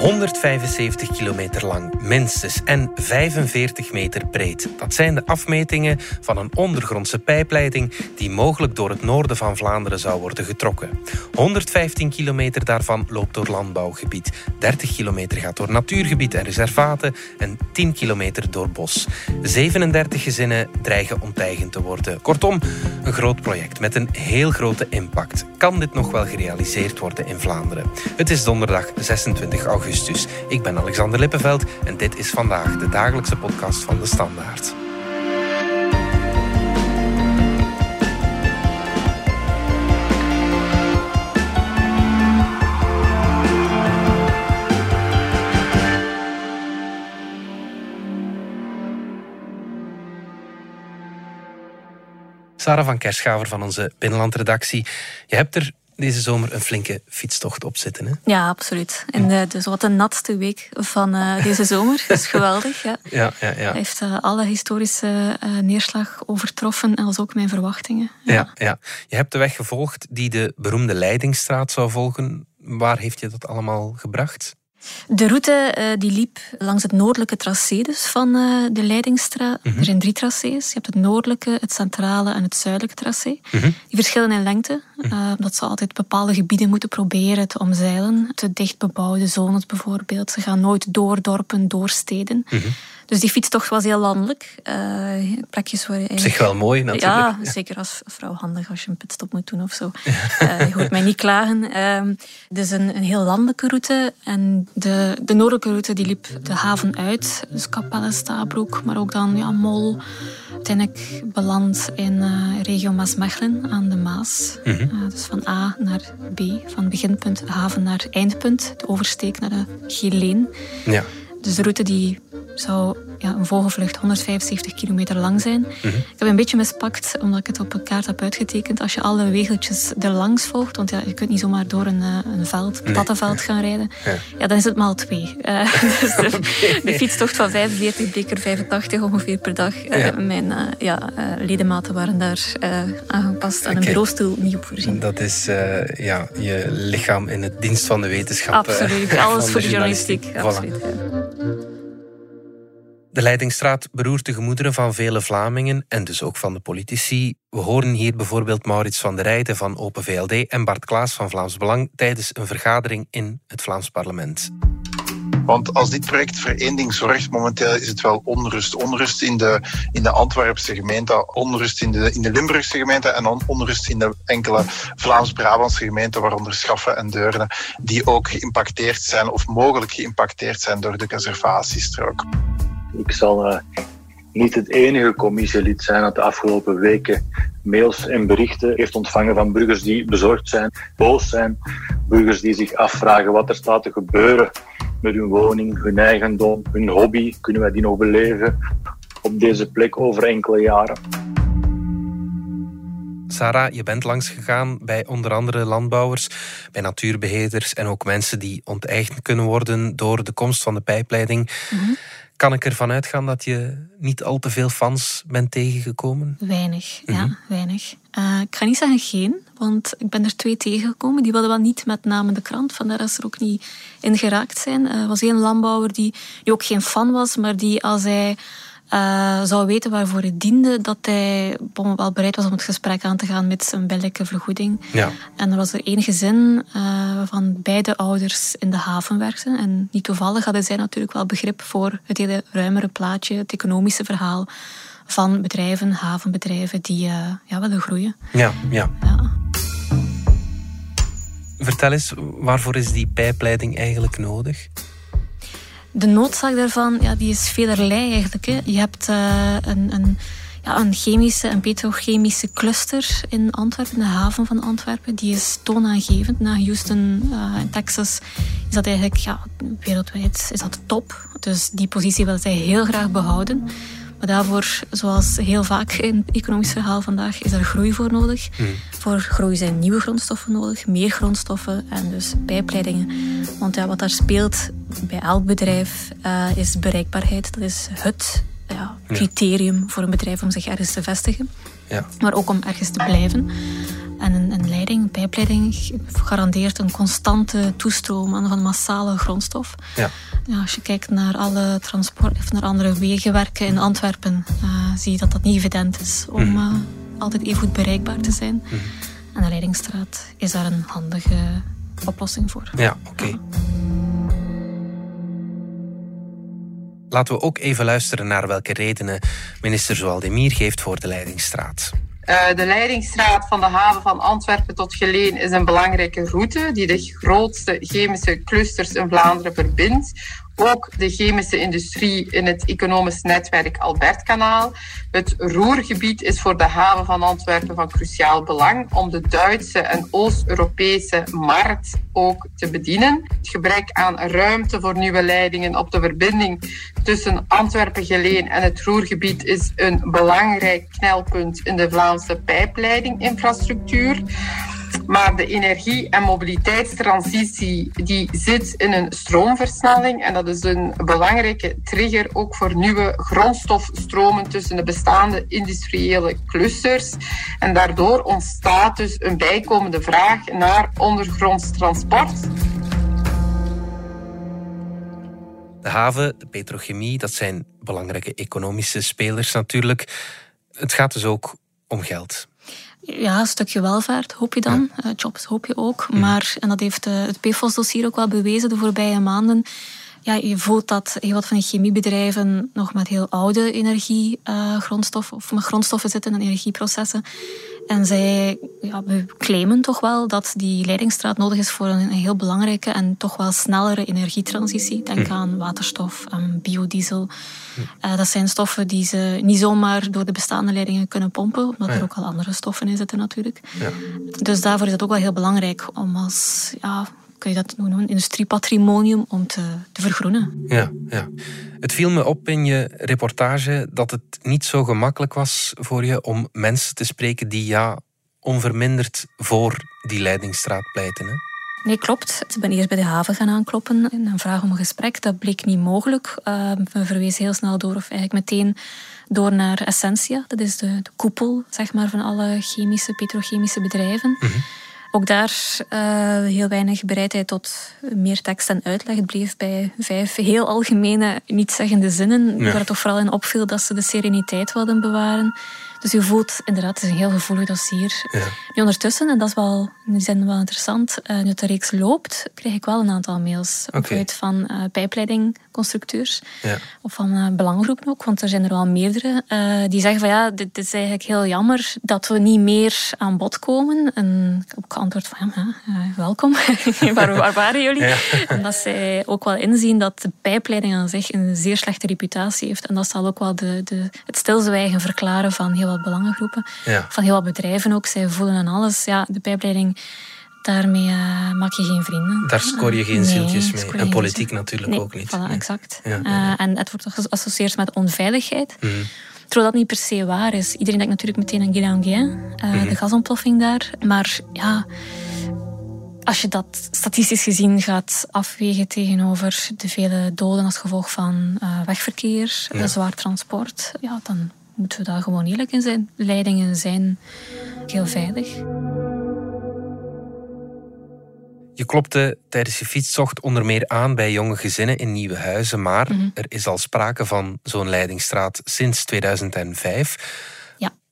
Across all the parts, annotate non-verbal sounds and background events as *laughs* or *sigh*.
175 kilometer lang, minstens, en 45 meter breed. Dat zijn de afmetingen van een ondergrondse pijpleiding die mogelijk door het noorden van Vlaanderen zou worden getrokken. 115 kilometer daarvan loopt door landbouwgebied. 30 kilometer gaat door natuurgebied en reservaten en 10 kilometer door bos. 37 gezinnen dreigen onteigend te worden. Kortom, een groot project met een heel grote impact. Kan dit nog wel gerealiseerd worden in Vlaanderen? Het is donderdag 26 augustus. Ik ben Alexander Lippenveld en dit is vandaag de dagelijkse podcast van de Standaard. Sarah van Kerschaver van onze Binnenlandredactie. Je hebt er deze zomer een flinke fietstocht op zitten. Hè? Ja, absoluut. En de, dus wat de natste week van uh, deze zomer. Dat is *laughs* geweldig. Ja. Ja, ja, ja. Hij heeft uh, alle historische uh, neerslag overtroffen, als ook mijn verwachtingen. Ja. ja. Ja, Je hebt de weg gevolgd die de beroemde Leidingsstraat zou volgen. Waar heeft je dat allemaal gebracht? De route uh, die liep langs het noordelijke tracé dus van uh, de Leidingsstraat. Mm -hmm. Er zijn drie tracés. Je hebt het noordelijke, het centrale en het zuidelijke tracé. Mm -hmm. Die verschillen in lengte. Uh, omdat ze altijd bepaalde gebieden moeten proberen te omzeilen. Te dicht bebouwde zones bijvoorbeeld. Ze gaan nooit door dorpen, door steden. Mm -hmm. Dus die fietstocht was heel landelijk. Uh, plekjes waar je Zich wel mooi natuurlijk. Ja, ja, zeker als vrouw handig als je een pitstop moet doen of zo. Ja. Uh, je hoort mij niet klagen. Uh, dus een, een heel landelijke route. En de, de noordelijke route die liep de haven uit. Dus Capelle, Stabroek, maar ook dan ja, Mol. Uiteindelijk beland in regio Maasmechelen aan de Maas. Mm -hmm. dus van A naar B. Van beginpunt haven naar eindpunt. De oversteek naar de Geleen. Ja. Dus de route die zou ja, een vogelvlucht 175 kilometer lang zijn. Mm -hmm. Ik heb een beetje mispakt, omdat ik het op een kaart heb uitgetekend. Als je alle wegeltjes er langs volgt, want ja, je kunt niet zomaar door een, een veld, een plattenveld nee. gaan rijden. Ja. ja. dan is het maal twee. Uh, *laughs* dus de, *laughs* okay. de, fietstocht van 45 bleek er 85 ongeveer per dag. Uh, ja. Mijn uh, ja, ledematen waren daar aangepast aan een bureaustoel niet op voorzien. Dat is ja, je lichaam in het dienst van de wetenschap. Absoluut, alles voor de journalistiek. journalistiek. Absoluut, voilà. De Leidingsstraat beroert de gemoederen van vele Vlamingen en dus ook van de politici. We horen hier bijvoorbeeld Maurits van der Rijden van Open VLD en Bart Klaas van Vlaams Belang tijdens een vergadering in het Vlaams parlement. Want als dit project voor één ding zorgt, momenteel is het wel onrust. Onrust in de, in de Antwerpse gemeente, onrust in de, in de Limburgse gemeente en onrust in de enkele Vlaams-Brabantse gemeenten, waaronder Schaffen en Deurne, die ook geïmpacteerd zijn of mogelijk geïmpacteerd zijn door de conservatiestrook. Ik zal uh, niet het enige commissielid zijn dat de afgelopen weken mails en berichten heeft ontvangen van burgers die bezorgd zijn, boos zijn, burgers die zich afvragen wat er staat te gebeuren met hun woning, hun eigendom, hun hobby. Kunnen wij die nog beleven op deze plek over enkele jaren? Sarah, je bent langs gegaan bij onder andere landbouwers, bij natuurbeheerders en ook mensen die onteigend kunnen worden door de komst van de pijpleiding. Mm -hmm. Kan ik ervan uitgaan dat je niet al te veel fans bent tegengekomen? Weinig, mm -hmm. ja, weinig. Uh, ik ga niet zeggen geen, want ik ben er twee tegengekomen. Die wilden wel niet met name de krant, vandaar dat ze er ook niet in geraakt zijn. Er uh, was één landbouwer die, die ook geen fan was, maar die als hij uh, zou weten waarvoor het diende, dat hij wel bereid was om het gesprek aan te gaan met zijn billijke vergoeding. Ja. En er was er één gezin uh, van beide ouders in de haven werkten. En niet toevallig hadden zij natuurlijk wel begrip voor het hele ruimere plaatje, het economische verhaal van bedrijven, havenbedrijven, die uh, ja, willen groeien. Ja, ja. ja. Vertel eens, waarvoor is die pijpleiding eigenlijk nodig? De noodzaak daarvan ja, die is velerlei eigenlijk. Hè. Je hebt uh, een, een, ja, een chemische en petrochemische cluster in Antwerpen, in de haven van Antwerpen. Die is toonaangevend. Na Houston uh, en Texas is dat eigenlijk ja, wereldwijd is dat top. Dus die positie wil zij heel graag behouden. Maar daarvoor, zoals heel vaak in het economisch verhaal vandaag, is er groei voor nodig. Mm. Voor groei zijn nieuwe grondstoffen nodig, meer grondstoffen en dus pijpleidingen. Want ja, wat daar speelt bij elk bedrijf uh, is bereikbaarheid. Dat is het ja, criterium ja. voor een bedrijf om zich ergens te vestigen. Ja. Maar ook om ergens te blijven. En een, een leiding, een pijpleiding, garandeert een constante toestroom aan van massale grondstof. Ja. Ja, als je kijkt naar alle transport of naar andere wegenwerken in Antwerpen, uh, zie je dat dat niet evident is om uh, altijd even goed bereikbaar te zijn. Mhm. En de Leidingstraat is daar een handige oplossing voor. Ja, oké. Okay. Laten we ook even luisteren naar welke redenen minister Zoaldemir geeft voor de Leidingstraat. Uh, de Leidingstraat van de haven van Antwerpen tot Geleen is een belangrijke route die de grootste chemische clusters in Vlaanderen verbindt ook de chemische industrie in het economisch netwerk Albertkanaal. Het Roergebied is voor de haven van Antwerpen van cruciaal belang om de Duitse en Oost-Europese markt ook te bedienen. Het gebrek aan ruimte voor nieuwe leidingen op de verbinding tussen Antwerpen-Geleen en het Roergebied is een belangrijk knelpunt in de Vlaamse pijpleidinginfrastructuur. Maar de energie- en mobiliteitstransitie die zit in een stroomversnelling. En dat is een belangrijke trigger ook voor nieuwe grondstofstromen tussen de bestaande industriële clusters. En daardoor ontstaat dus een bijkomende vraag naar ondergronds transport. De haven, de petrochemie, dat zijn belangrijke economische spelers natuurlijk. Het gaat dus ook om geld. Ja, een stukje welvaart hoop je dan. Ja. Uh, jobs hoop je ook. Mm. Maar, en dat heeft uh, het PFOS-dossier ook wel bewezen de voorbije maanden. Ja, je voelt dat heel wat van de chemiebedrijven nog met heel oude energie, uh, grondstoffen, of met grondstoffen zitten en energieprocessen. En zij ja, claimen toch wel dat die leidingsstraat nodig is voor een, heel belangrijke en toch wel snellere energietransitie. Denk hm. aan waterstof en biodiesel. Hm. Uh, dat zijn stoffen die ze niet zomaar door de bestaande leidingen kunnen pompen, omdat ja. er ook al andere stoffen in zitten natuurlijk. Ja. Dus daarvoor is het ook wel heel belangrijk om als ja, kun je dat noemen, industriepatrimonium om te, te vergroenen. Ja, ja. Het viel me op in je reportage dat het niet zo gemakkelijk was voor je om mensen te spreken die ja, onverminderd voor die leidingsstraat pleiten. Hè? Nee, klopt. Ik ben eerst bij de haven gaan aankloppen en een vraag om een gesprek. Dat bleek niet mogelijk. Uh, we verwezen heel snel door, of eigenlijk meteen door naar Essentia. Dat is de, de koepel zeg maar, van alle chemische, petrochemische bedrijven. Mm -hmm. Ook daar uh, heel weinig bereidheid tot meer tekst en uitleg. Het bleef bij vijf heel algemene, nietszeggende zinnen, ja. waar het toch vooral in opviel dat ze de sereniteit wilden bewaren. Dus je voelt inderdaad, het is een heel gevoelig dossier. Ja. Nu ondertussen, en dat is wel, zijn wel interessant, uh, nu het de reeks loopt, krijg ik wel een aantal mails. Okay. Uit van uh, pijpleidingconstructeurs. Ja. Of van uh, ook, want er zijn er wel meerdere. die zeggen van ja, dit, dit, is eigenlijk heel jammer dat we niet meer aan bod komen. En ik heb ook geantwoord van ja, welkom. *laughs* waar, waar, waren jullie? Ja. en dat zij ook wel inzien dat de pijpleiding aan zich een zeer slechte reputatie heeft. En dat zal ook wel de, de, het stilzwijgen verklaren van heel wat belangengroepen. Ja. Van heel wat bedrijven ook. Zij voelen aan alles. Ja, de pijpleiding, daarmee uh, maak je geen vrienden. Daar scoor je geen nee, zieltjes mee. En politiek natuurlijk nee, ook niet. Voilà, Nee. exact. Ja, Uh, ja. en het wordt geassocieerd met onveiligheid. Mhm. Terwijl dat niet per se waar is. Iedereen denkt natuurlijk meteen aan Guélanguin, uh, Mhm. de gasontploffing daar. Maar ja, als je dat statistisch gezien gaat afwegen tegenover de vele doden als gevolg van uh, wegverkeer, Ja. zwaar transport, ja, dan moeten we daar gewoon eerlijk in zijn. Leidingen zijn heel veilig. Je klopte tijdens je fietstocht onder meer aan bij jonge gezinnen in nieuwe huizen, maar Mhm. er is al sprake van zo'n leidingsstraat sinds 2005.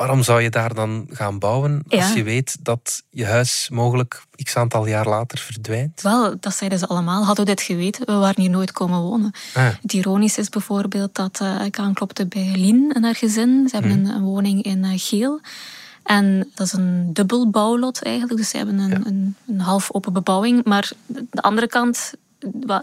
Waarom zou je daar dan gaan bouwen als Ja. je weet dat je huis mogelijk x aantal jaar later verdwijnt? Wel, dat zeiden ze allemaal. Hadden we dit geweten, we waren hier nooit komen wonen. Ah, Het ironische is bijvoorbeeld dat uh, ik aanklopte bij Lien en haar gezin. Ze hebben Mhm. een, een woning in uh, Geel. En dat is een dubbel bouwlot eigenlijk. Dus ze hebben een, Ja. een, een half open bebouwing. Maar de andere kant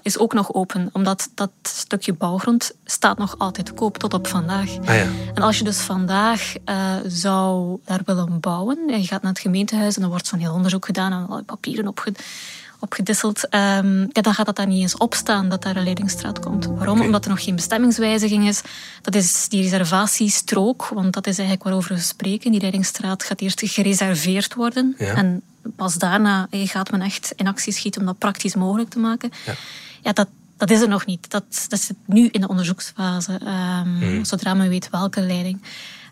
is ook nog open. Omdat dat stukje bouwgrond staat nog altijd te koop tot op vandaag. Ah ja, En als je dus vandaag eh, zou daar willen bouwen, en je gaat naar het gemeentehuis en er wordt zo'n heel onderzoek gedaan en al papieren opge, opgedisseld, ehm, ja, dan gaat dat daar niet eens opstaan dat daar een leidingsstraat komt. Waarom? Omdat er nog geen bestemmingswijziging is. Dat is die reservatiestrook, want dat is eigenlijk waarover we spreken. Die leidingsstraat gaat eerst gereserveerd worden Ja. en pas daarna eh, gaat men echt in actie schieten om dat praktisch mogelijk te maken. Ja. Ja, dat, dat is er nog niet. Dat, dat zit nu in de onderzoeksfase, ehm, Mhm. zodra men weet welke leiding.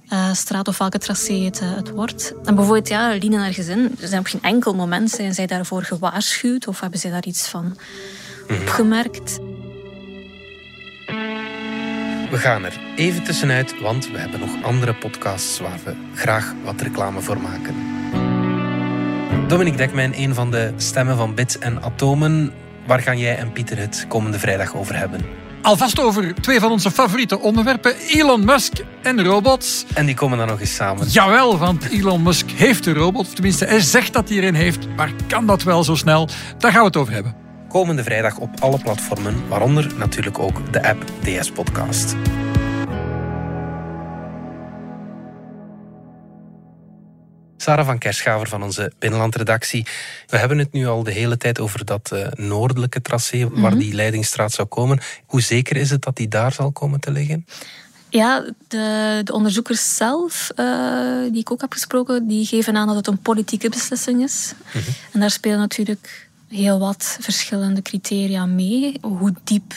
Uh, straat of welke tracé het, uh, het wordt. En bijvoorbeeld, ja, Line naar gezin, er zijn op geen enkel moment zijn zij daarvoor gewaarschuwd of hebben zij daar iets van mhm. opgemerkt. We gaan er even tussenuit, want we hebben nog andere podcasts waar we graag wat reclame voor maken. Dominique Dekmijn, een van de stemmen van Bits en Atomen. Waar gaan jij en Pieter het komende vrijdag over hebben? Alvast over twee van onze favoriete onderwerpen, Elon Musk en robots. En die komen dan nog eens samen. Jawel, want Elon Musk heeft een robot. Of tenminste, hij zegt dat hij er een heeft. Maar kan dat wel zo snel? Daar gaan we het over hebben. Komende vrijdag op alle platformen, waaronder natuurlijk ook de app DS Podcast. Sarah van Kerschaver van onze binnenlandredactie. We hebben het nu al de hele tijd over dat uh, noordelijke tracé waar mhm. die Leidingsstraat zou komen. Hoe zeker is het dat die daar zal komen te liggen? Ja, de, de onderzoekers zelf, uh, die ik ook heb gesproken, die geven aan dat het een politieke beslissing is. Mhm. En daar spelen natuurlijk heel wat verschillende criteria mee. Hoe diep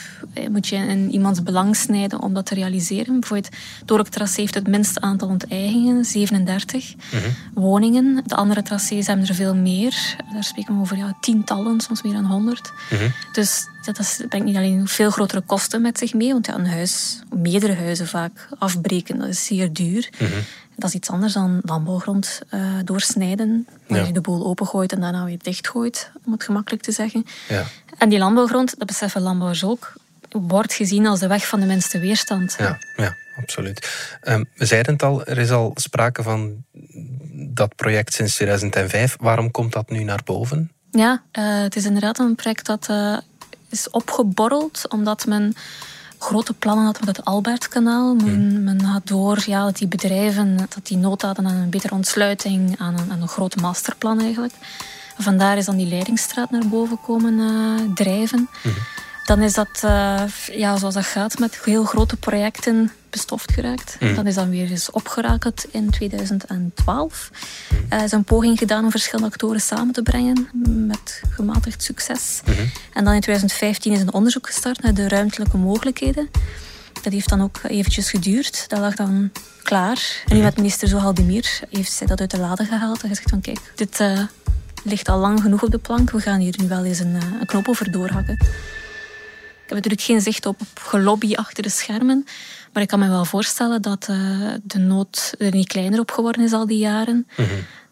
moet je in iemands belang snijden om dat te realiseren? Bijvoorbeeld, Dork Tracé heeft het minste aantal onteigingen, 37 mhm. woningen. De andere tracés hebben er veel meer. Daar spreken we over ja, tientallen, soms meer dan 100. Mhm. Dus dat brengt niet alleen veel grotere kosten met zich mee, want ja, een huis, meerdere huizen vaak afbreken, dat is zeer duur. Mhm. Dat is iets anders dan landbouwgrond uh, doorsnijden, waar je de boel opengooit en daarna weer dichtgooit, om het gemakkelijk te zeggen. Ja. En die landbouwgrond, dat beseffen landbouwers ook, wordt gezien als de weg van de minste weerstand. Ja, ja absoluut. Um, we zeiden het al, er is al sprake van dat project sinds 2005. Waarom komt dat nu naar boven? Ja, uh, het is inderdaad een project dat uh, is opgeborreld omdat men grote plannen had met het Albertkanaal. Men, hmm. men had door ja, dat die bedrijven dat die nood hadden aan een betere ontsluiting, aan een, aan een groot masterplan eigenlijk. Vandaar is dan die Leidingsstraat naar boven komen uh, drijven. Hmm dan is dat, uh, ja, zoals dat gaat met heel grote projecten, bestoft geraakt. Mm. Dan is dat weer eens opgerakeld in 2012. Mm. Er is een poging gedaan om verschillende actoren samen te brengen, met gematigd succes. Mm-hmm. En dan in 2015 is een onderzoek gestart naar de ruimtelijke mogelijkheden. Dat heeft dan ook eventjes geduurd. Dat lag dan klaar. En nu met minister Zohaldemir heeft zij dat uit de lade gehaald en gezegd van kijk, dit uh, ligt al lang genoeg op de plank. We gaan hier nu wel eens een, een knop over doorhakken. Ik heb natuurlijk geen zicht op, gelobby achter de schermen. Maar ik kan me wel voorstellen dat uh, de nood er niet kleiner op geworden is al die jaren. Mhm.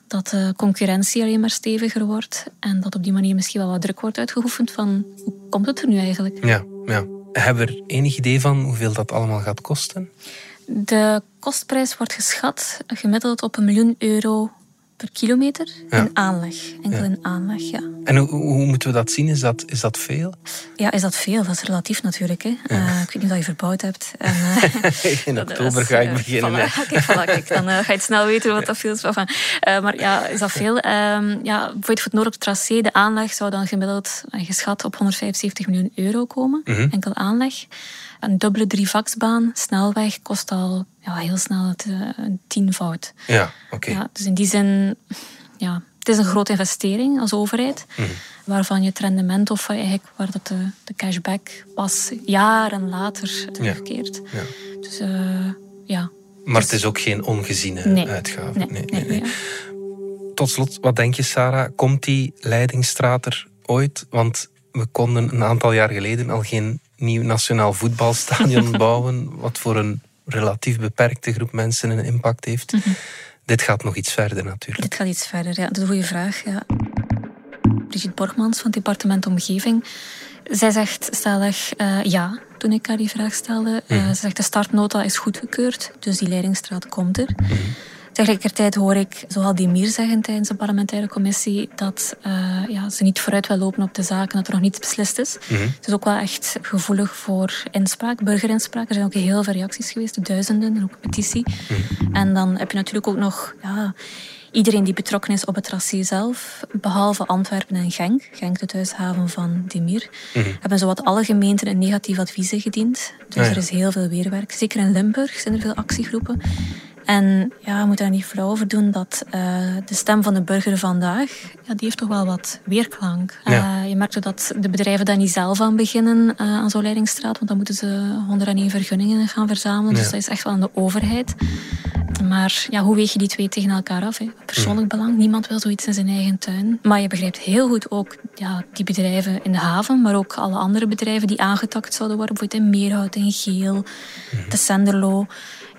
Dat de concurrentie alleen maar steviger wordt. En dat op die manier misschien wel wat druk wordt uitgeoefend van hoe komt het er nu eigenlijk? Ja, ja. Hebben we er enig idee van hoeveel dat allemaal gaat kosten? De kostprijs wordt geschat gemiddeld op een miljoen euro per kilometer in aanleg. Enkel in aanleg, ja. En hoe, hoe, moeten we dat zien? Is dat, is dat veel? Ja, is dat veel? Dat is relatief natuurlijk. Hè. Uh, ik weet niet of je verbouwd hebt. En, uh, *laughs* in *laughs* oktober ga ik beginnen. Voilà, *laughs* kijk, voilà, kijk, dan ga je snel weten wat dat veel is. Van. maar ja, is dat veel? Um, ja, voor het Noord op tracé, de aanleg zou dan gemiddeld geschat op 175 miljoen euro komen. Mhm. Enkel aanleg. Een dubbele drievaksbaan, snelweg, kost al ja, heel snel het, uh, een tienvoud. Ja, oké. Ja, dus in die zin, ja, het is een grote investering als overheid, mhm. waarvan je het rendement of eigenlijk waar dat de, de cashback pas jaren later terugkeert. Ja. ja. Dus uh, ja. Maar het is ook geen ongeziene uitgave. Nee, nee, nee, Tot slot, wat denk je, Sarah? Komt die Leidingstraat er ooit? Want we konden een aantal jaar geleden al geen nieuw nationaal voetbalstadion *laughs* bouwen, wat voor een relatief beperkte groep mensen een impact heeft. Mhm. Dit gaat nog iets verder natuurlijk. Dit gaat iets verder, ja. Dat is een goede vraag. Ja. Brigitte Borgmans van het departement Omgeving. Zij zegt stellig uh, ja, toen ik haar die vraag stelde. Uh, Ze zegt de startnota is goedgekeurd, dus die leidingsstraat komt er. Mhm. Tegelijkertijd hoor ik zowel Demir zeggen tijdens de parlementaire commissie dat uh, ja, ze niet vooruit wil lopen op de zaken, dat er nog niets beslist is. Mm Het is ook wel echt gevoelig voor inspraak, burgerinspraak. Er zijn ook heel veel reacties geweest, duizenden, en ook een petitie. Mhm. En dan heb je natuurlijk ook nog ja, iedereen die betrokken is op het tracé zelf, behalve Antwerpen en Genk, Genk de thuishaven van Demir, mm -hmm. hebben zowat alle gemeenten een negatief advies gediend. Dus ah, er is heel veel weerwerk. Zeker in Limburg zijn er veel actiegroepen. En ja, we moeten er niet flauw over doen dat uh, de stem van de burger vandaag, ja, die heeft toch wel wat weerklank. Ja. Uh, je merkt dat de bedrijven daar niet zelf aan beginnen uh, aan zo'n Leidingstraat, want dan moeten ze 101 vergunningen gaan verzamelen. Dus dat is echt wel aan de overheid. Maar ja, hoe weeg je die twee tegen elkaar af? Hè? Persoonlijk belang, niemand wil zoiets in zijn eigen tuin. Maar je begrijpt heel goed ook ja, die bedrijven in de haven, maar ook alle andere bedrijven die aangetakt zouden worden, bijvoorbeeld in Meerhout, in Geel, de Senderlo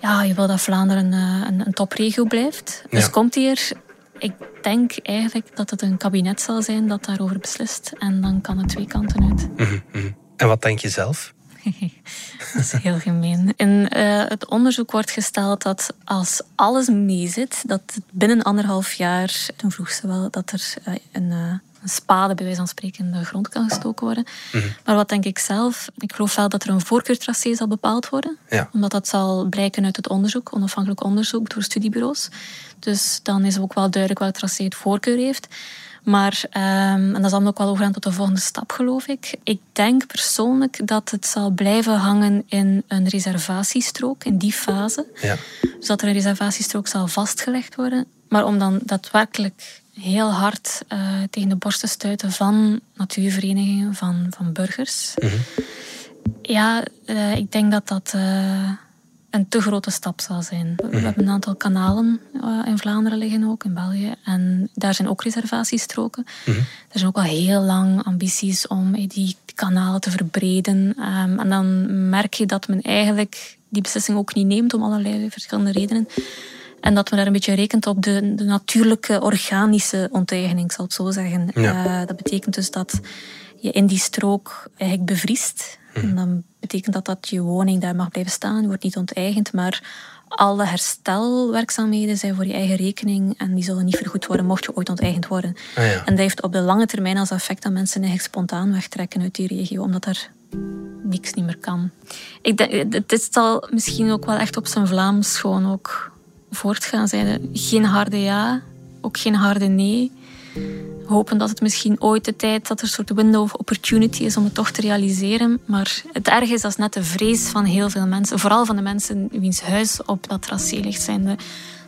ja, je wil dat Vlaanderen een, een, een topregio blijft. Dus komt hier ik denk eigenlijk dat het een kabinet zal zijn dat daarover beslist. En dan kan het twee kanten uit. Mhm, mhm. En wat denk je zelf? *laughs* dat is heel gemeen. In uh, het onderzoek wordt gesteld dat als alles meezit, dat binnen anderhalf jaar, toen vroeg ze wel, dat er uh, een, uh, een spade bij wijze van spreken in de grond kan gestoken worden. Mhm. Maar wat denk ik zelf? Ik geloof wel dat er een voorkeurtracé zal bepaald worden. Ja. Omdat dat zal blijken uit het onderzoek, onafhankelijk onderzoek door studiebureaus. Dus dan is ook wel duidelijk welk tracé het voorkeur heeft. Maar, um, en dat zal ook wel overgaan tot de volgende stap, geloof ik. Ik denk persoonlijk dat het zal blijven hangen in een reservatiestrook, in die fase. Ja. Dus dat er een reservatiestrook zal vastgelegd worden. Maar om dan daadwerkelijk heel hard uh, tegen de borst te stuiten van natuurverenigingen, van, van burgers. Mm -hmm. Ja, uh, ik denk dat dat uh, een te grote stap zal zijn. We, mm -hmm. hebben een aantal kanalen in Vlaanderen liggen ook, in België. En daar zijn ook reservatiestroken. Mm -hmm. Er zijn ook al heel lang ambities om die kanalen te verbreden. Um, en dan merk je dat men eigenlijk die beslissing ook niet neemt om allerlei verschillende redenen. En dat we daar een beetje rekent op de, de natuurlijke organische onteigening, zal ik zo zeggen. Ja. Uh, dat betekent dus dat je in die strook eigenlijk bevriest. En dan betekent dat dat je woning daar mag blijven staan, wordt niet onteigend, maar alle herstelwerkzaamheden zijn voor je eigen rekening en die zullen niet vergoed worden mocht je ooit onteigend worden. Ah, ja. En dat heeft op de lange termijn als effect dat mensen eigenlijk spontaan wegtrekken uit die regio, omdat er niks niet meer kan. Ik denk, het zal misschien ook wel echt op zijn Vlaams gewoon ook voortgaan. Zeiden geen harde ja, ook geen harde nee. Hopen dat het misschien ooit de tijd dat er een soort window of opportunity is om het toch te realiseren. Maar het erg is, dat is net de vrees van heel veel mensen, vooral van de mensen wiens huis op dat tracé ligt, zijnde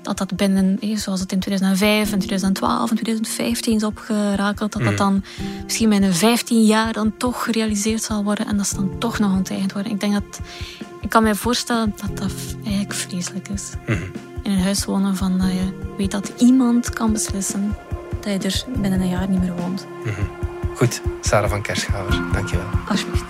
dat dat binnen, zoals het in 2005 en 2012 en 2015 is opgerakeld, dat dat mm. dan misschien binnen 15 jaar dan toch gerealiseerd zal worden en dat ze dan toch nog onteigend worden. Ik denk dat, ik kan me voorstellen dat dat eigenlijk vreselijk is. Mm in een huis wonen van dat je weet dat iemand kan beslissen dat je er binnen een jaar niet meer woont. Mm -hmm. Goed, Sarah van Kerschaver, dankjewel. Alsjeblieft.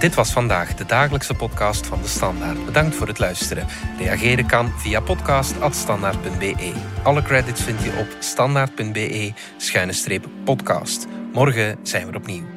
Dit was vandaag de dagelijkse podcast van De Standaard. Bedankt voor het luisteren. Reageren kan via podcast.standaard.be. Alle credits vind je op standaard.be-podcast. Morgen zijn we opnieuw.